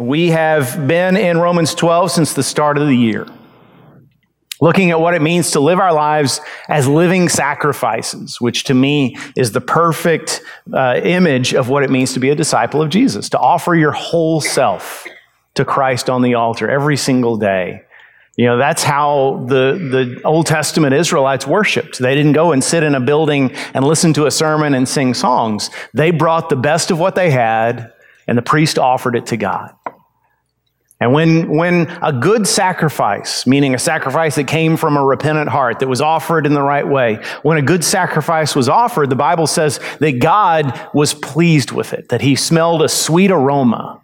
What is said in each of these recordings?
We have been in Romans 12 since the start of the year, looking at what it means to live our lives as living sacrifices, which to me is the perfect uh, image of what it means to be a disciple of Jesus, to offer your whole self to Christ on the altar every single day. You know, that's how the, the Old Testament Israelites worshiped. They didn't go and sit in a building and listen to a sermon and sing songs. They brought the best of what they had, and the priest offered it to God. And when, when a good sacrifice, meaning a sacrifice that came from a repentant heart, that was offered in the right way, when a good sacrifice was offered, the Bible says that God was pleased with it, that he smelled a sweet aroma.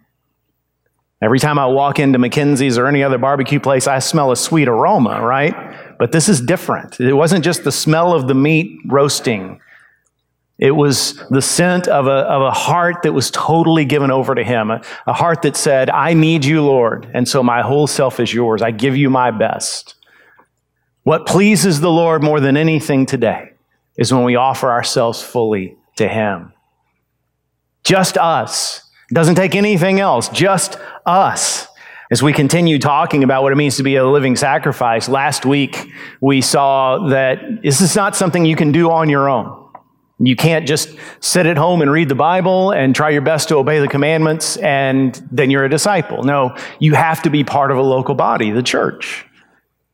Every time I walk into McKenzie's or any other barbecue place, I smell a sweet aroma, right? But this is different. It wasn't just the smell of the meat roasting. It was the scent of a, of a heart that was totally given over to Him, a, a heart that said, I need you, Lord, and so my whole self is yours. I give you my best. What pleases the Lord more than anything today is when we offer ourselves fully to Him. Just us. It Doesn't take anything else, just us. As we continue talking about what it means to be a living sacrifice, last week we saw that this is not something you can do on your own. You can't just sit at home and read the Bible and try your best to obey the commandments and then you're a disciple. No, you have to be part of a local body, the church.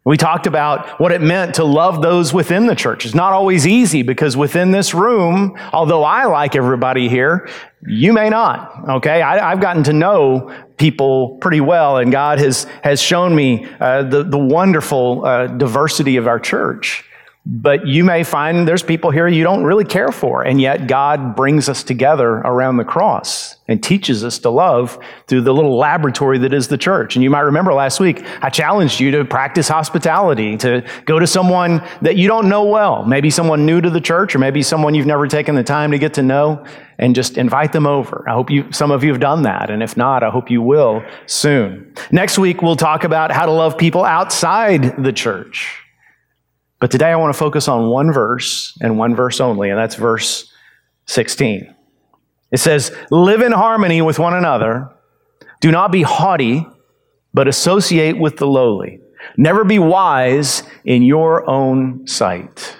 We talked about what it meant to love those within the church. It's not always easy because within this room, although I like everybody here, you may not. Okay. I, have gotten to know people pretty well and God has, has shown me uh, the, the wonderful uh, diversity of our church. But you may find there's people here you don't really care for, and yet God brings us together around the cross and teaches us to love through the little laboratory that is the church. And you might remember last week, I challenged you to practice hospitality, to go to someone that you don't know well, maybe someone new to the church, or maybe someone you've never taken the time to get to know, and just invite them over. I hope you, some of you have done that, and if not, I hope you will soon. Next week, we'll talk about how to love people outside the church. But today I want to focus on one verse and one verse only, and that's verse 16. It says, Live in harmony with one another. Do not be haughty, but associate with the lowly. Never be wise in your own sight.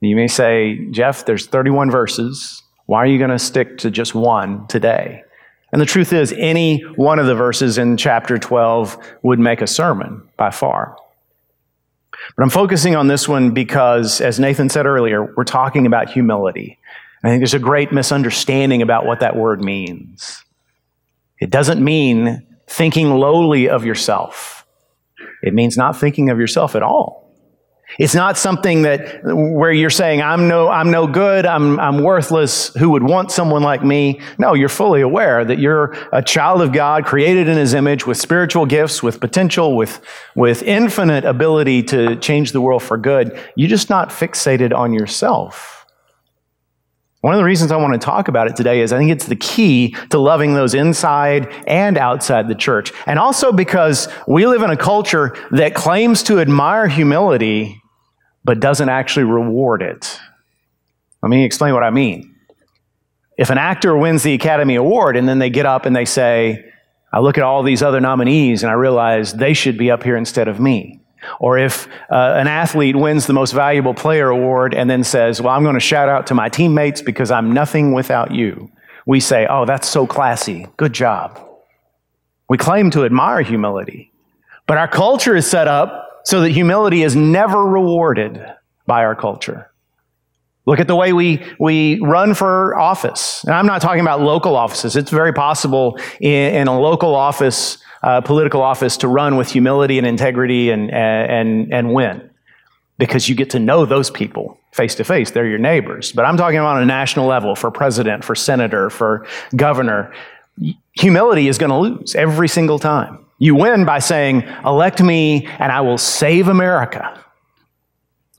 You may say, Jeff, there's 31 verses. Why are you going to stick to just one today? And the truth is, any one of the verses in chapter 12 would make a sermon by far. But I'm focusing on this one because, as Nathan said earlier, we're talking about humility. I think there's a great misunderstanding about what that word means. It doesn't mean thinking lowly of yourself. It means not thinking of yourself at all. It's not something that where you're saying, I'm no, I'm no good, I'm, I'm worthless, who would want someone like me? No, you're fully aware that you're a child of God, created in his image with spiritual gifts, with potential, with, with infinite ability to change the world for good. You're just not fixated on yourself. One of the reasons I want to talk about it today is I think it's the key to loving those inside and outside the church. And also because we live in a culture that claims to admire humility, but doesn't actually reward it. Let me explain what I mean. If an actor wins the Academy Award and then they get up and they say, I look at all these other nominees and I realize they should be up here instead of me. Or if uh, an athlete wins the most valuable player award and then says, Well, I'm going to shout out to my teammates because I'm nothing without you, we say, Oh, that's so classy. Good job. We claim to admire humility, but our culture is set up so that humility is never rewarded by our culture. Look at the way we, we run for office. And I'm not talking about local offices. It's very possible in, in a local office, uh, political office, to run with humility and integrity and, and, and win because you get to know those people face to face. They're your neighbors. But I'm talking about on a national level for president, for senator, for governor. Humility is going to lose every single time. You win by saying, elect me and I will save America.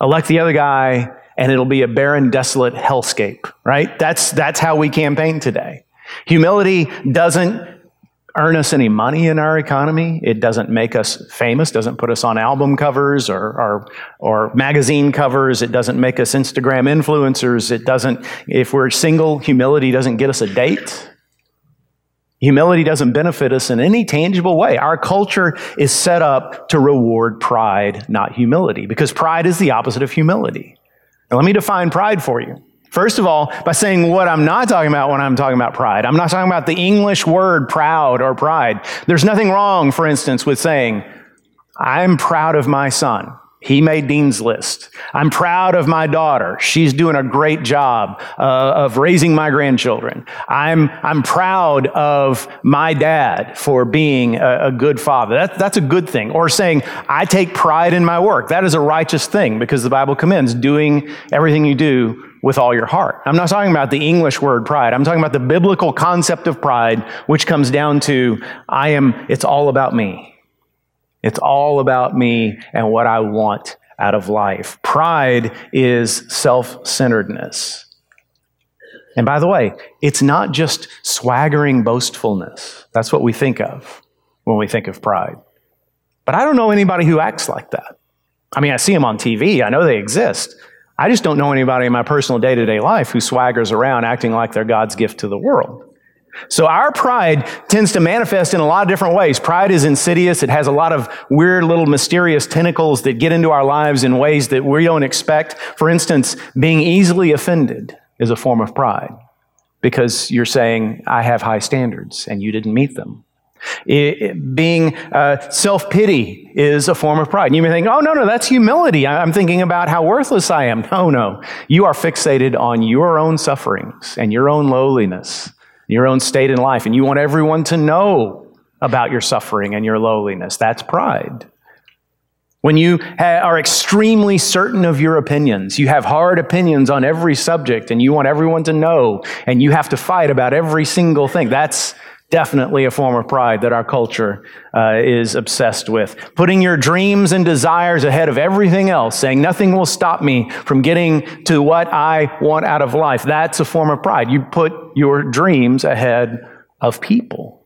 Elect the other guy and it'll be a barren, desolate hellscape, right? That's, that's how we campaign today. Humility doesn't earn us any money in our economy. It doesn't make us famous, doesn't put us on album covers or, or, or magazine covers. It doesn't make us Instagram influencers. It doesn't, if we're single, humility doesn't get us a date. Humility doesn't benefit us in any tangible way. Our culture is set up to reward pride, not humility, because pride is the opposite of humility. Now, let me define pride for you. First of all, by saying what I'm not talking about when I'm talking about pride. I'm not talking about the English word proud or pride. There's nothing wrong, for instance, with saying, I'm proud of my son. He made Dean's List. I'm proud of my daughter. She's doing a great job uh, of raising my grandchildren. I'm, I'm proud of my dad for being a, a good father. That, that's a good thing. Or saying, I take pride in my work. That is a righteous thing because the Bible commends doing everything you do with all your heart. I'm not talking about the English word pride. I'm talking about the biblical concept of pride, which comes down to, I am, it's all about me. It's all about me and what I want out of life. Pride is self centeredness. And by the way, it's not just swaggering boastfulness. That's what we think of when we think of pride. But I don't know anybody who acts like that. I mean, I see them on TV, I know they exist. I just don't know anybody in my personal day to day life who swaggers around acting like they're God's gift to the world. So our pride tends to manifest in a lot of different ways. Pride is insidious. It has a lot of weird little mysterious tentacles that get into our lives in ways that we don't expect. For instance, being easily offended is a form of pride because you're saying, I have high standards and you didn't meet them. It, it, being uh, self pity is a form of pride. And you may think, oh, no, no, that's humility. I'm thinking about how worthless I am. No, no. You are fixated on your own sufferings and your own lowliness your own state in life, and you want everyone to know about your suffering and your lowliness. That's pride. When you ha- are extremely certain of your opinions, you have hard opinions on every subject, and you want everyone to know, and you have to fight about every single thing. That's definitely a form of pride that our culture uh, is obsessed with. Putting your dreams and desires ahead of everything else, saying nothing will stop me from getting to what I want out of life. That's a form of pride. You put your dreams ahead of people.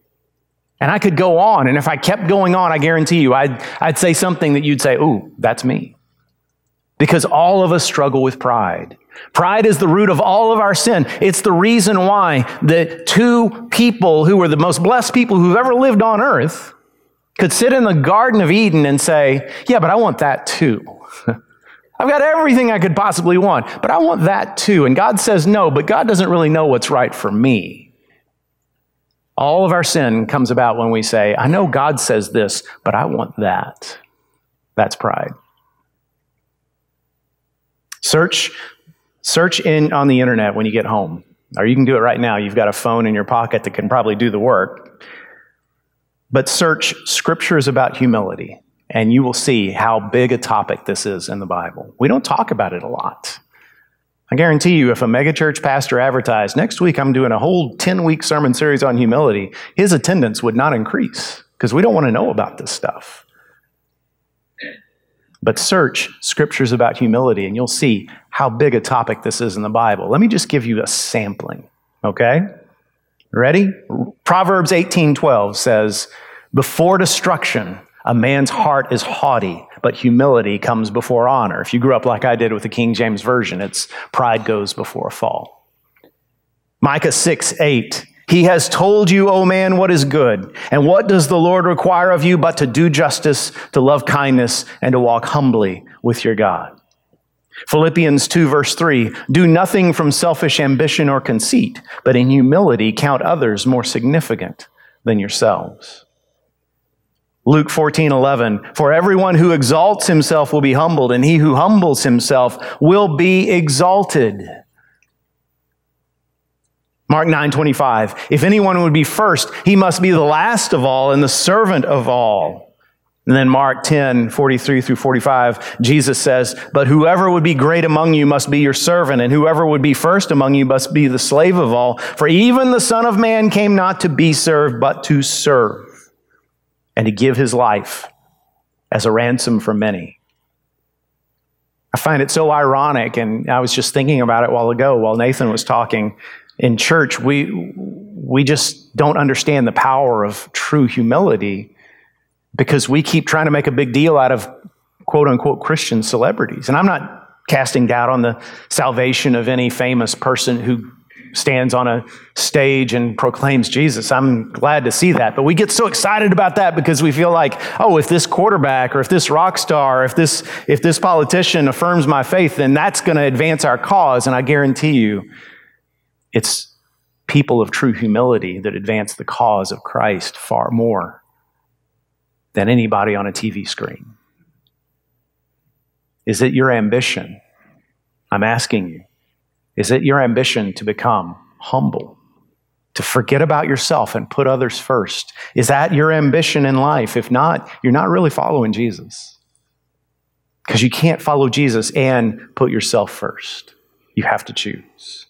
And I could go on, and if I kept going on, I guarantee you, I'd, I'd say something that you'd say, Ooh, that's me. Because all of us struggle with pride. Pride is the root of all of our sin. It's the reason why the two people who were the most blessed people who've ever lived on earth could sit in the Garden of Eden and say, Yeah, but I want that too. I've got everything I could possibly want, but I want that too. And God says no, but God doesn't really know what's right for me. All of our sin comes about when we say, I know God says this, but I want that. That's pride. Search Search in on the internet when you get home, or you can do it right now. You've got a phone in your pocket that can probably do the work. But search scriptures about humility, and you will see how big a topic this is in the Bible. We don't talk about it a lot. I guarantee you, if a megachurch pastor advertised, next week I'm doing a whole 10 week sermon series on humility, his attendance would not increase because we don't want to know about this stuff. But search scriptures about humility and you'll see how big a topic this is in the Bible. Let me just give you a sampling, okay? Ready? Proverbs 18:12 says, "Before destruction, a man's heart is haughty, but humility comes before honor." If you grew up like I did with the King James version, it's pride goes before a fall. Micah 6, 8. He has told you, O man, what is good. And what does the Lord require of you but to do justice, to love kindness, and to walk humbly with your God? Philippians 2, verse 3 Do nothing from selfish ambition or conceit, but in humility count others more significant than yourselves. Luke 14, 11, For everyone who exalts himself will be humbled, and he who humbles himself will be exalted. Mark 9:25 If anyone would be first he must be the last of all and the servant of all. And then Mark 10:43 through 45, Jesus says, But whoever would be great among you must be your servant, and whoever would be first among you must be the slave of all. For even the Son of Man came not to be served, but to serve, and to give his life as a ransom for many. I find it so ironic, and I was just thinking about it a while ago while Nathan was talking in church, we, we just don't understand the power of true humility because we keep trying to make a big deal out of quote unquote Christian celebrities. And I'm not casting doubt on the salvation of any famous person who stands on a stage and proclaims Jesus. I'm glad to see that. But we get so excited about that because we feel like, oh, if this quarterback or if this rock star, if this, if this politician affirms my faith, then that's going to advance our cause. And I guarantee you, it's people of true humility that advance the cause of Christ far more than anybody on a TV screen. Is it your ambition? I'm asking you. Is it your ambition to become humble? To forget about yourself and put others first? Is that your ambition in life? If not, you're not really following Jesus. Because you can't follow Jesus and put yourself first. You have to choose.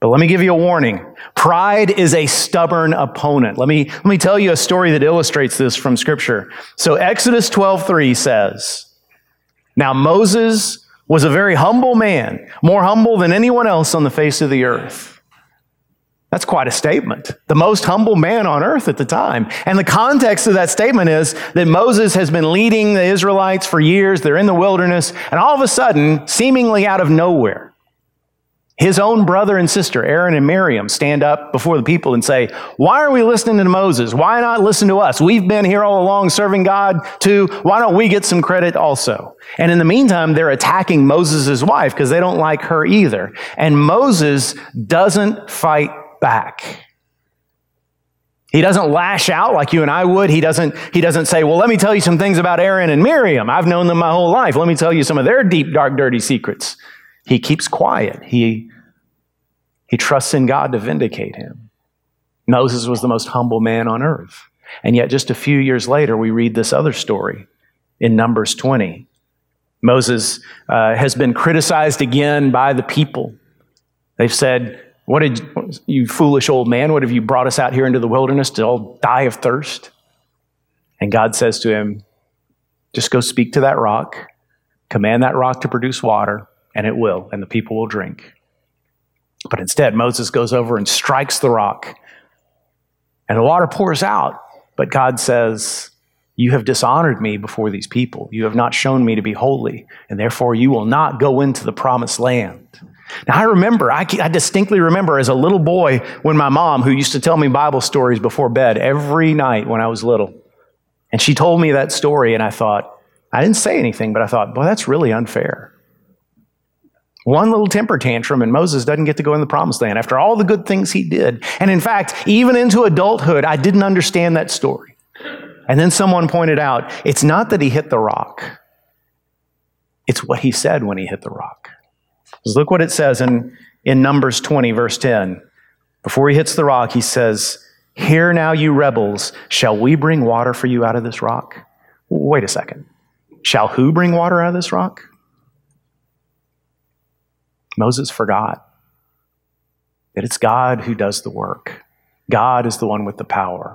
But let me give you a warning. Pride is a stubborn opponent. Let me, let me tell you a story that illustrates this from scripture. So Exodus 12:3 says, Now Moses was a very humble man, more humble than anyone else on the face of the earth. That's quite a statement. The most humble man on earth at the time. And the context of that statement is that Moses has been leading the Israelites for years. They're in the wilderness. And all of a sudden, seemingly out of nowhere, his own brother and sister, Aaron and Miriam, stand up before the people and say, Why are we listening to Moses? Why not listen to us? We've been here all along serving God too. Why don't we get some credit also? And in the meantime, they're attacking Moses' wife because they don't like her either. And Moses doesn't fight back. He doesn't lash out like you and I would. He doesn't, he doesn't say, Well, let me tell you some things about Aaron and Miriam. I've known them my whole life. Let me tell you some of their deep, dark, dirty secrets. He keeps quiet. He, he trusts in God to vindicate him. Moses was the most humble man on earth. And yet, just a few years later, we read this other story in Numbers 20. Moses uh, has been criticized again by the people. They've said, What did you foolish old man, what have you brought us out here into the wilderness to all die of thirst? And God says to him, Just go speak to that rock, command that rock to produce water, and it will, and the people will drink. But instead, Moses goes over and strikes the rock, and the water pours out. But God says, You have dishonored me before these people. You have not shown me to be holy, and therefore you will not go into the promised land. Now, I remember, I, I, distinctly remember as a little boy when my mom, who used to tell me Bible stories before bed every night when I was little, and she told me that story, and I thought, I didn't say anything, but I thought, boy, that's really unfair. One little temper tantrum, and Moses doesn't get to go in the promised land after all the good things he did. And in fact, even into adulthood, I didn't understand that story. And then someone pointed out it's not that he hit the rock, it's what he said when he hit the rock. Because look what it says in, in Numbers 20, verse 10. Before he hits the rock, he says, Hear now, you rebels, shall we bring water for you out of this rock? Wait a second. Shall who bring water out of this rock? Moses forgot that it's God who does the work. God is the one with the power.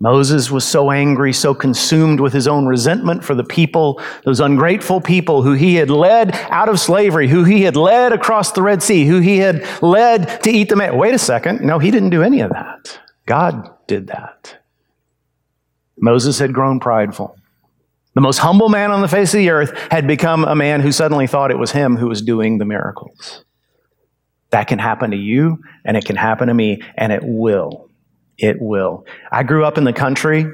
Moses was so angry, so consumed with his own resentment for the people, those ungrateful people who he had led out of slavery, who he had led across the Red Sea, who he had led to eat the manna. Wait a second. No, he didn't do any of that. God did that. Moses had grown prideful. The most humble man on the face of the earth had become a man who suddenly thought it was him who was doing the miracles. That can happen to you, and it can happen to me, and it will. It will. I grew up in the country,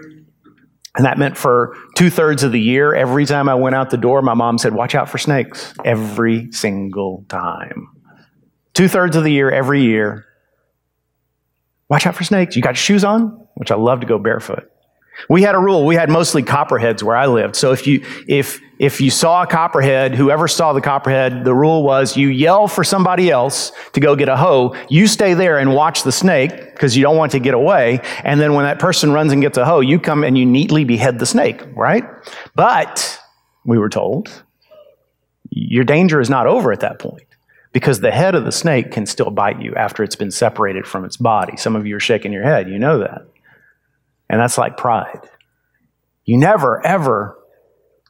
and that meant for two thirds of the year, every time I went out the door, my mom said, Watch out for snakes. Every single time. Two thirds of the year, every year. Watch out for snakes. You got shoes on? Which I love to go barefoot. We had a rule. We had mostly copperheads where I lived. So if you if if you saw a copperhead, whoever saw the copperhead, the rule was you yell for somebody else to go get a hoe. You stay there and watch the snake because you don't want to get away. And then when that person runs and gets a hoe, you come and you neatly behead the snake, right? But we were told your danger is not over at that point because the head of the snake can still bite you after it's been separated from its body. Some of you are shaking your head. You know that. And that's like pride. You never, ever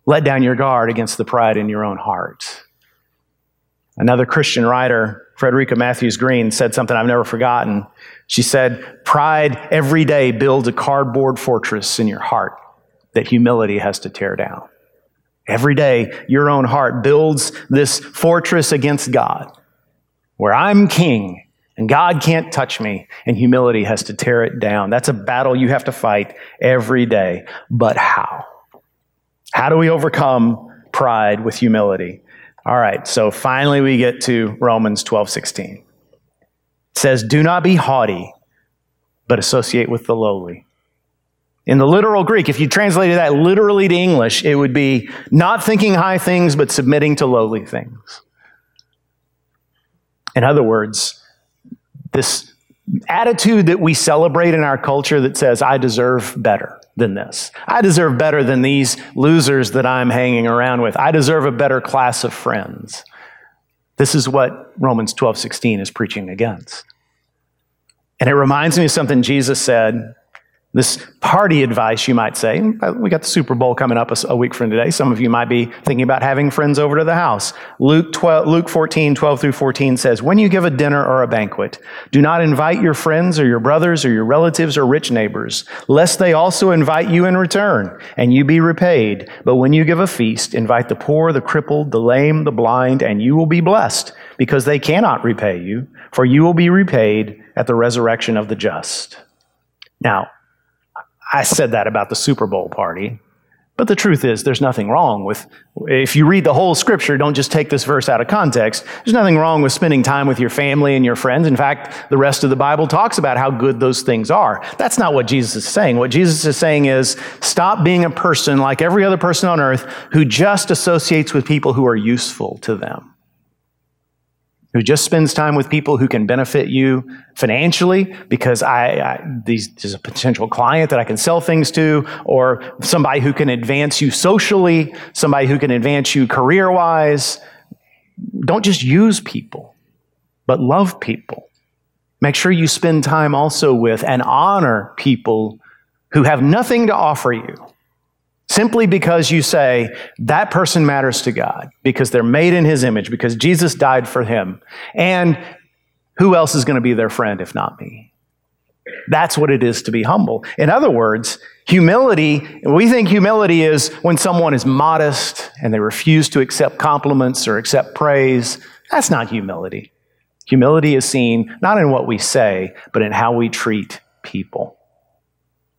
let down your guard against the pride in your own heart. Another Christian writer, Frederica Mathewes-Green, said something I've never forgotten. She said, Pride every day builds a cardboard fortress in your heart that humility has to tear down. Every day, your own heart builds this fortress against God, where I'm king And God can't touch me, and humility has to tear it down. That's a battle you have to fight every day. But how? How do we overcome pride with humility? All right, so finally we get to Romans 12 16. It says, Do not be haughty, but associate with the lowly. In the literal Greek, if you translated that literally to English, it would be not thinking high things, but submitting to lowly things. In other words, this attitude that we celebrate in our culture that says, I deserve better than this. I deserve better than these losers that I'm hanging around with. I deserve a better class of friends. This is what Romans 12, 16 is preaching against. And it reminds me of something Jesus said this party advice, you might say. Uh, we got the Super Bowl coming up a, week from today. Some of you might be thinking about having friends over to the house. Luke, 12, Luke 14, 12 through 14 says, When you give a dinner or a banquet, do not invite your friends or your brothers or your relatives or rich neighbors, lest they also invite you in return and you be repaid. But when you give a feast, invite the poor, the crippled, the lame, the blind, and you will be blessed because they cannot repay you, for you will be repaid at the resurrection of the just. Now, I said that about the Super Bowl party. But the truth is, there's nothing wrong with, if you read the whole scripture, don't just take this verse out of context. There's nothing wrong with spending time with your family and your friends. In fact, the rest of the Bible talks about how good those things are. That's not what Jesus is saying. What Jesus is saying is stop being a person like every other person on earth who just associates with people who are useful to them who just spends time with people who can benefit you financially because I, I these, there's a potential client that I can sell things to, or somebody who can advance you socially, somebody who can advance you career wise. Don't just use people, but love people. Make sure you spend time also with and honor people who have nothing to offer you Simply because you say that person matters to God, because they're made in his image, because Jesus died for him. And who else is going to be their friend if not me? That's what it is to be humble. In other words, humility, we think humility is when someone is modest and they refuse to accept compliments or accept praise. That's not humility. Humility is seen not in what we say, but in how we treat people.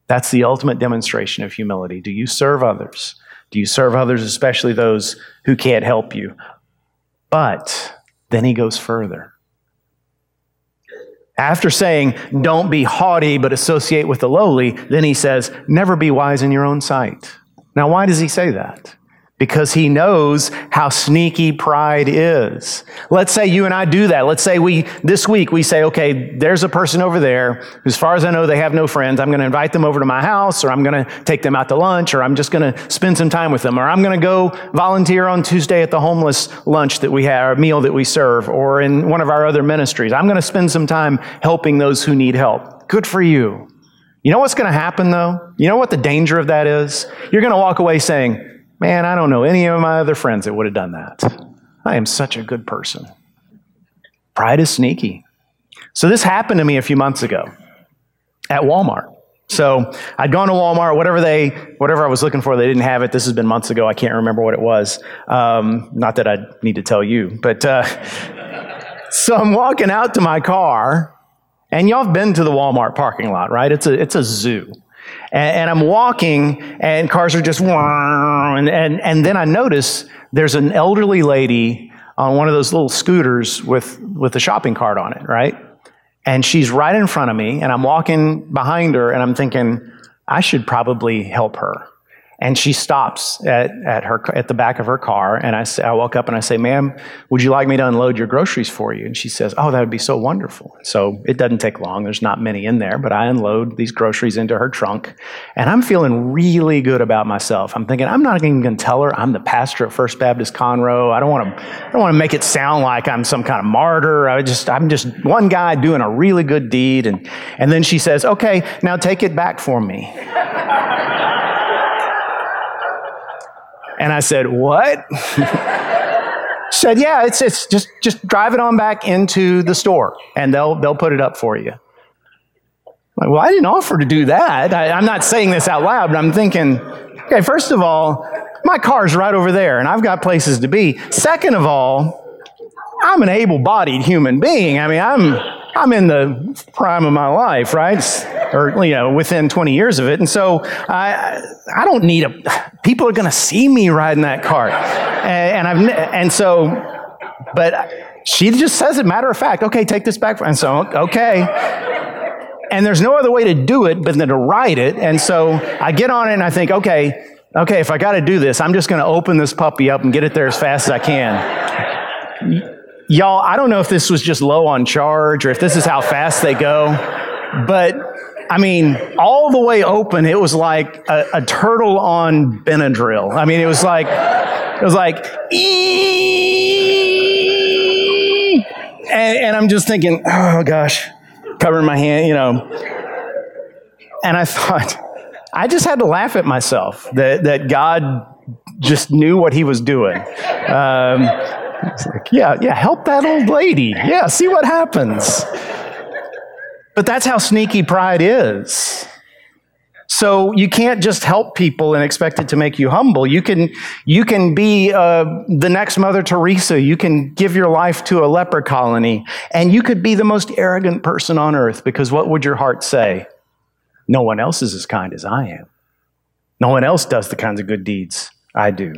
That's the ultimate demonstration of humility. Do you serve others? Do you serve others, especially those who can't help you? But then he goes further. After saying, don't be haughty, but associate with the lowly, then he says, never be wise in your own sight. Now, why does he say that? Because he knows how sneaky pride is. Let's say you and I do that. Let's say we, this week, we say, okay, there's a person over there. As far as I know, they have no friends. I'm going to invite them over to my house, or I'm going to take them out to lunch, or I'm just going to spend some time with them, or I'm going to go volunteer on Tuesday at the homeless lunch that we have, or meal that we serve, or in one of our other ministries. I'm going to spend some time helping those who need help. Good for you. You know what's going to happen though? You know what the danger of that is? You're going to walk away saying, Man, I don't know any of my other friends that would have done that. I am such a good person. Pride is sneaky. So this happened to me a few months ago at Walmart. So I'd gone to Walmart, whatever they, whatever I was looking for, they didn't have it. This has been months ago. I can't remember what it was. Um, not that I need to tell you, but uh, so I'm walking out to my car, and y'all have been to the Walmart parking lot, right? It's a it's a zoo. And, I'm walking, and cars are just, and, and, and then I notice there's an elderly lady on one of those little scooters with, with a shopping cart on it, right? And she's right in front of me, and I'm walking behind her, and I'm thinking, I should probably help her. And she stops at, at, her, at the back of her car. And I, say, I walk up and I say, Ma'am, would you like me to unload your groceries for you? And she says, Oh, that would be so wonderful. So it doesn't take long. There's not many in there, but I unload these groceries into her trunk. And I'm feeling really good about myself. I'm thinking, I'm not even going to tell her I'm the pastor at First Baptist Conroe. I don't want to, make it sound like I'm some kind of martyr. I just, I'm just one guy doing a really good deed. And, and then she says, Okay, now take it back for me. And I said, What? said, Yeah, it's, it's just, just drive it on back into the store and they'll, they'll put it up for you. Like, well, I didn't offer to do that. I, I'm not saying this out loud, but I'm thinking, okay, first of all, my car's right over there and I've got places to be. Second of all, I'm an able bodied human being. I mean, I'm, I'm in the prime of my life, right? Or, you know, within 20 years of it. And so I, I don't need a, people are going to see me riding that cart. And, and I've, and so, but she just says it matter of fact, okay, take this back. And so, okay. And there's no other way to do it but to ride it. And so I get on it and I think, okay, okay, if I got to do this, I'm just going to open this puppy up and get it there as fast as I can. Y'all, I don't know if this was just low on charge or if this is how fast they go, but I mean, all the way open, it was like a, a turtle on Benadryl. I mean, it was like, it was like, and, and I'm just thinking, oh gosh, covering my hand, you know. And I thought, I just had to laugh at myself that, that God just knew what he was doing. Um, like, yeah, yeah, help that old lady. Yeah, see what happens. But that's how sneaky pride is. So you can't just help people and expect it to make you humble. You can, you can be uh, the next Mother Teresa. You can give your life to a leper colony, and you could be the most arrogant person on earth because what would your heart say? No one else is as kind as I am. No one else does the kinds of good deeds I do.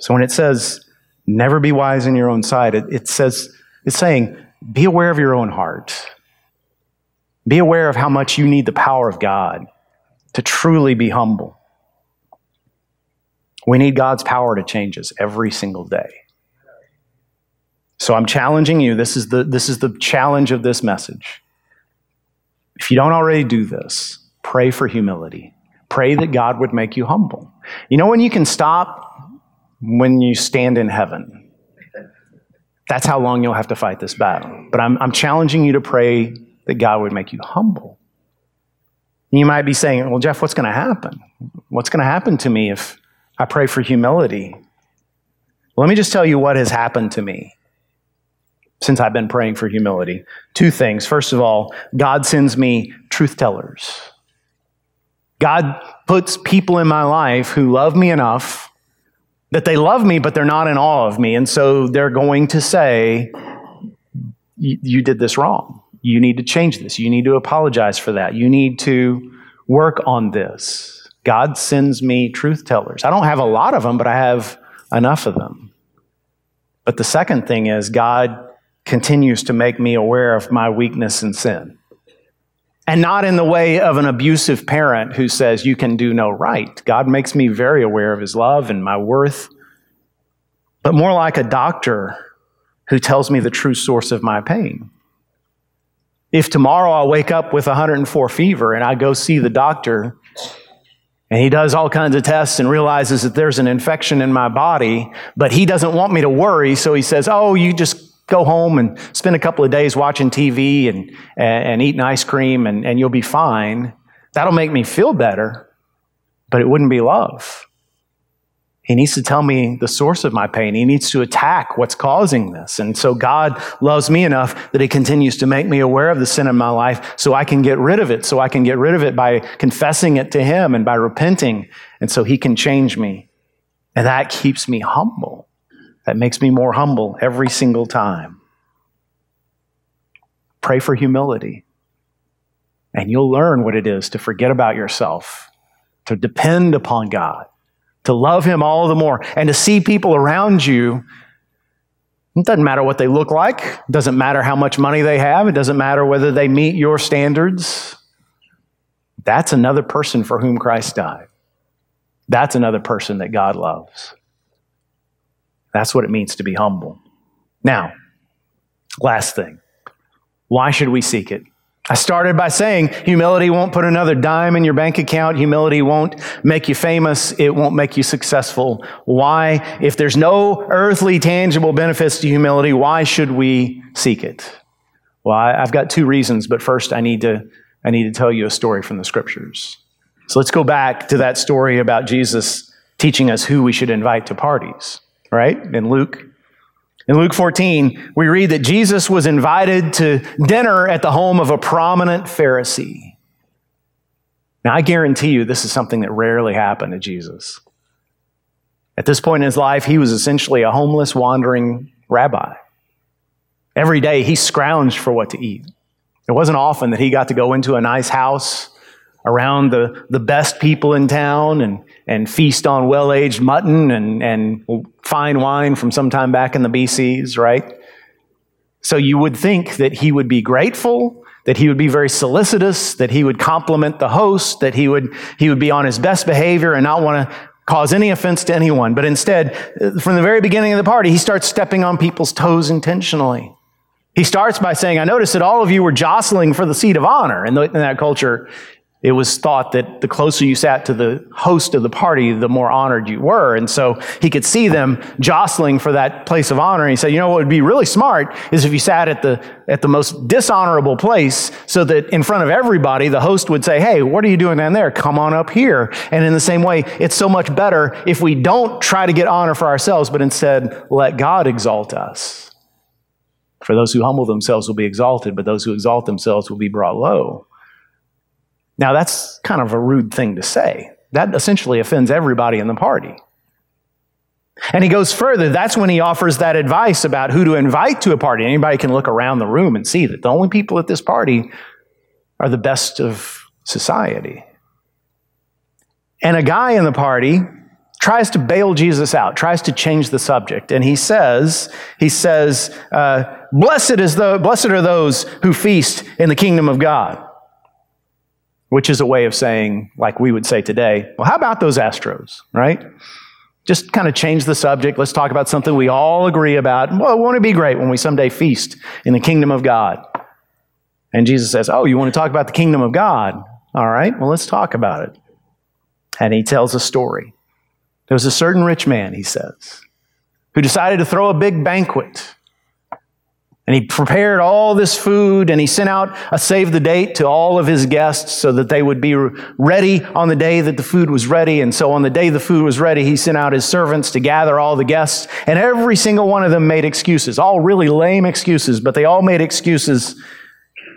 So when it says, never be wise in your own sight. It, it says, it's saying, be aware of your own heart. Be aware of how much you need the power of God to truly be humble. We need God's power to change us every single day. So I'm challenging you. This is the, this is the challenge of this message. If you don't already do this, pray for humility. Pray that God would make you humble. You know when you can stop when you stand in heaven. That's how long you'll have to fight this battle. But I'm, I'm challenging you to pray that God would make you humble. You might be saying, Well, Jeff, what's going to happen? What's going to happen to me if I pray for humility? Let me just tell you what has happened to me since I've been praying for humility. Two things. First of all, God sends me truth tellers. God puts people in my life who love me enough that they love me, but they're not in awe of me. And so they're going to say, You did this wrong. You need to change this. You need to apologize for that. You need to work on this. God sends me truth tellers. I don't have a lot of them, but I have enough of them. But the second thing is, God continues to make me aware of my weakness and sin. And not in the way of an abusive parent who says, You can do no right. God makes me very aware of his love and my worth, but more like a doctor who tells me the true source of my pain. If tomorrow I wake up with 104 fever and I go see the doctor and he does all kinds of tests and realizes that there's an infection in my body, but he doesn't want me to worry, so he says, Oh, you just go home and spend a couple of days watching TV and, and, and eating ice cream and, and you'll be fine. That'll make me feel better, but it wouldn't be love. He needs to tell me the source of my pain. He needs to attack what's causing this. And so God loves me enough that He continues to make me aware of the sin in my life so I can get rid of it. So I can get rid of it by confessing it to Him and by repenting. And so He can change me. And that keeps me humble that makes me more humble every single time. Pray for humility, and you'll learn what it is to forget about yourself, to depend upon God, to love Him all the more, and to see people around you. It doesn't matter what they look like, it doesn't matter how much money they have, it doesn't matter whether they meet your standards. That's another person for whom Christ died. That's another person that God loves. That's what it means to be humble. Now, last thing why should we seek it? I started by saying humility won't put another dime in your bank account. Humility won't make you famous. It won't make you successful. Why? If there's no earthly tangible benefits to humility, why should we seek it? Well, I've got two reasons, but first I need to, I need to tell you a story from the scriptures. So let's go back to that story about Jesus teaching us who we should invite to parties right? In Luke. In Luke 14, we read that Jesus was invited to dinner at the home of a prominent Pharisee. Now, I guarantee you this is something that rarely happened to Jesus. At this point in his life, he was essentially a homeless, wandering rabbi. Every day he scrounged for what to eat. It wasn't often that he got to go into a nice house around the, the best people in town and, and feast on well aged mutton and, and fine wine from some time back in the BCs, right? So you would think that he would be grateful, that he would be very solicitous, that he would compliment the host, that he would, he would be on his best behavior and not want to cause any offense to anyone. But instead, from the very beginning of the party, he starts stepping on people's toes intentionally. He starts by saying, I noticed that all of you were jostling for the seat of honor. In, the, in that culture, it was thought that the closer you sat to the host of the party, the more honored you were. And so he could see them jostling for that place of honor. And he said, you know what would be really smart is if you sat at the, at the most dishonorable place so that in front of everybody, the host would say, hey, what are you doing down there? Come on up here. And in the same way, it's so much better if we don't try to get honor for ourselves, but instead let God exalt us. For those who humble themselves will be exalted, but those who exalt themselves will be brought low. Now, that's kind of a rude thing to say. That essentially offends everybody in the party. And he goes further. That's when he offers that advice about who to invite to a party. Anybody can look around the room and see that the only people at this party are the best of society. And a guy in the party tries to bail Jesus out, tries to change the subject. And he says, he says, uh, blessed, is the, blessed are those who feast in the kingdom of God which is a way of saying, like we would say today, well, how about those Astros, right? Just kind of change the subject. Let's talk about something we all agree about. Well, won't it be great when we someday feast in the kingdom of God? And Jesus says, Oh, you want to talk about the kingdom of God? All right, well, let's talk about it. And he tells a story. There was a certain rich man, he says, who decided to throw a big banquet and he prepared all this food and he sent out a save the date to all of his guests so that they would be ready on the day that the food was ready. And so on the day the food was ready, he sent out his servants to gather all the guests. And every single one of them made excuses, all really lame excuses, but they all made excuses.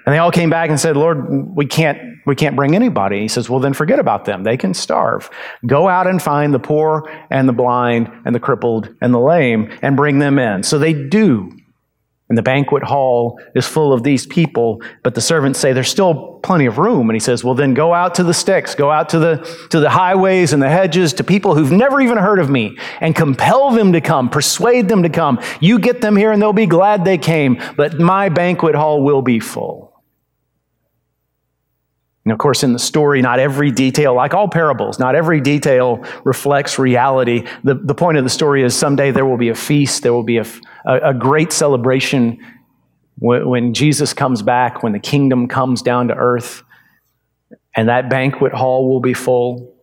And they all came back and said, Lord, we can't, we can't bring anybody. He says, well, then forget about them. They can starve. Go out and find the poor and the blind and the crippled and the lame and bring them in. So they do. And the banquet hall is full of these people, but the servants say there's still plenty of room. And he says, Well, then go out to the sticks, go out to the, to the highways and the hedges, to people who've never even heard of me, and compel them to come, persuade them to come. You get them here and they'll be glad they came, but my banquet hall will be full. And of course, in the story, not every detail, like all parables, not every detail reflects reality. The, the point of the story is someday there will be a feast, there will be a, a, a great celebration when, when Jesus comes back, when the kingdom comes down to earth, and that banquet hall will be full,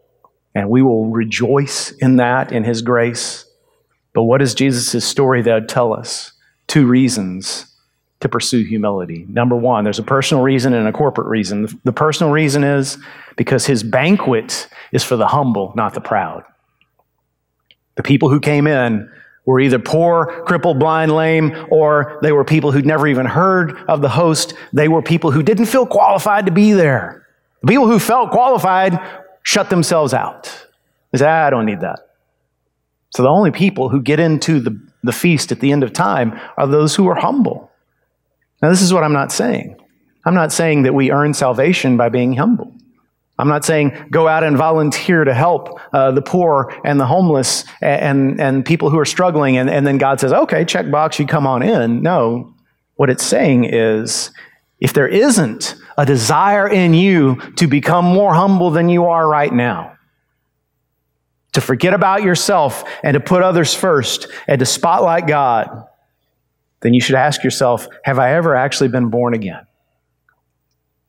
and we will rejoice in that, in his grace. But what is Jesus' story that tell us? Two reasons to pursue humility. Number one, there's a personal reason and a corporate reason. The personal reason is because his banquet is for the humble, not the proud. The people who came in were either poor, crippled, blind, lame, or they were people who'd never even heard of the host. They were people who didn't feel qualified to be there. The people who felt qualified shut themselves out. They said, ah, I don't need that. So the only people who get into the, the feast at the end of time are those who are humble. Now, this is what I'm not saying. I'm not saying that we earn salvation by being humble. I'm not saying go out and volunteer to help uh, the poor and the homeless and, and, and people who are struggling, and, and then God says, okay, check box, you come on in. No. What it's saying is if there isn't a desire in you to become more humble than you are right now, to forget about yourself and to put others first and to spotlight God, then you should ask yourself, have I ever actually been born again?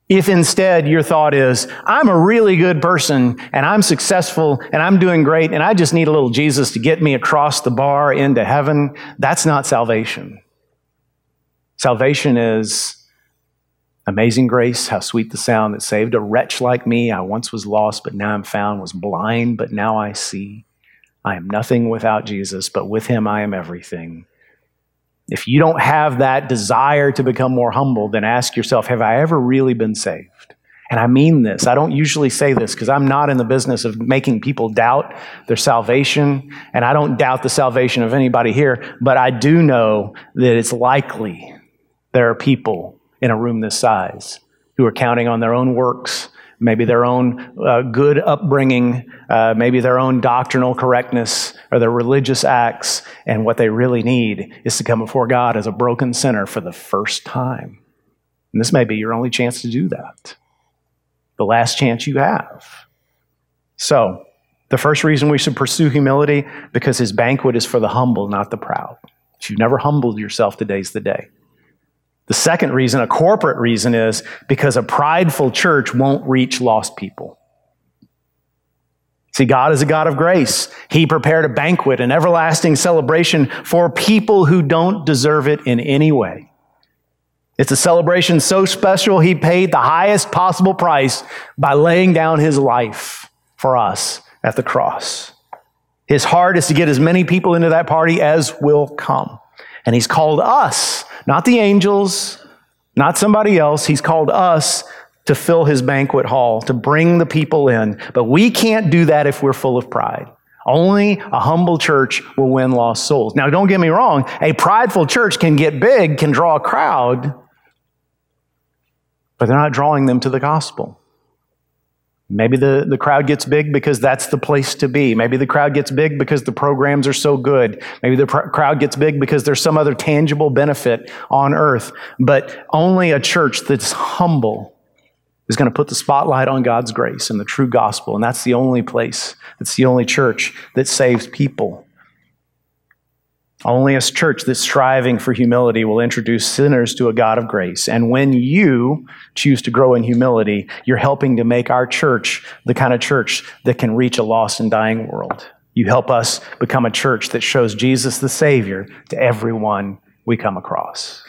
If instead your thought is, I'm a really good person and I'm successful and I'm doing great and I just need a little Jesus to get me across the bar into heaven, that's not salvation. Salvation is amazing grace, how sweet the sound that saved a wretch like me. I once was lost, but now I'm found, was blind, but now I see. I am nothing without Jesus, but with him I am everything. If you don't have that desire to become more humble, then ask yourself, have I ever really been saved? And I mean this. I don't usually say this because I'm not in the business of making people doubt their salvation. And I don't doubt the salvation of anybody here, but I do know that it's likely There are people in a room this size who are counting on their own works, maybe their own uh, good upbringing, uh, maybe their own doctrinal correctness or their religious acts, and what they really need is to come before God as a broken sinner for the first time. And this may be your only chance to do that, the last chance you have. So, the first reason we should pursue humility, because his banquet is for the humble, not the proud. If you've never humbled yourself, today's the day. The second reason, a corporate reason, is because a prideful church won't reach lost people. See, God is a God of grace. He prepared a banquet, an everlasting celebration for people who don't deserve it in any way. It's a celebration so special, He paid the highest possible price by laying down His life for us at the cross. His heart is to get as many people into that party as will come. And He's called us, not the angels, not somebody else. He's called us to fill His banquet hall, to bring the people in. But we can't do that if we're full of pride. Only a humble church will win lost souls. Now, don't get me wrong. A prideful church can get big, can draw a crowd, but they're not drawing them to the gospel. Maybe the, the crowd gets big because that's the place to be. Maybe the crowd gets big because the programs are so good. Maybe the pr- crowd gets big because there's some other tangible benefit on earth. But only a church that's humble is going to put the spotlight on God's grace and the true gospel. And that's the only place, that's the only church that saves people. Only a church that's striving for humility will introduce sinners to a God of grace. And when you choose to grow in humility, you're helping to make our church the kind of church that can reach a lost and dying world. You help us become a church that shows Jesus the Savior to everyone we come across.